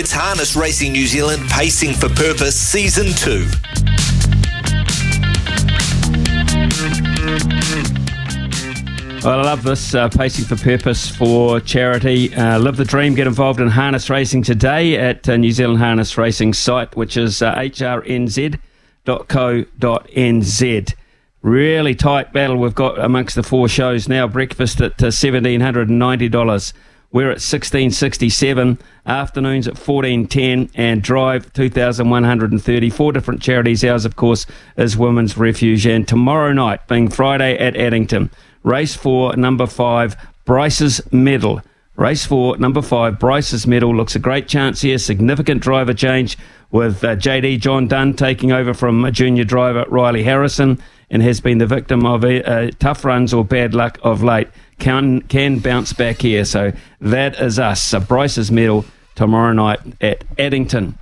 It's Harness Racing New Zealand Pacing for Purpose Season 2. Well, I love this uh, Pacing for Purpose for charity. Uh, live the dream. Get involved in harness racing today at uh, New Zealand Harness Racing site, which is uh, hrnz.co.nz. Really tight battle we've got amongst the four shows now. Breakfast at uh, $1,790. We're at 1667, afternoons at 1410, and drive 2130. Four different charities. Ours, of course, is Women's Refuge. And tomorrow night, being Friday at Addington, race four, number five, Bryce's Meddle. Race four, number five, Bryce's Meddle. Looks a great chance here. Significant driver change with uh, JD John Dunn taking over from junior driver Riley Harrison and has been the victim of tough runs or bad luck of late. Can, can bounce back here. So that is us. Uh, Bryce's Meddle tomorrow night at Addington.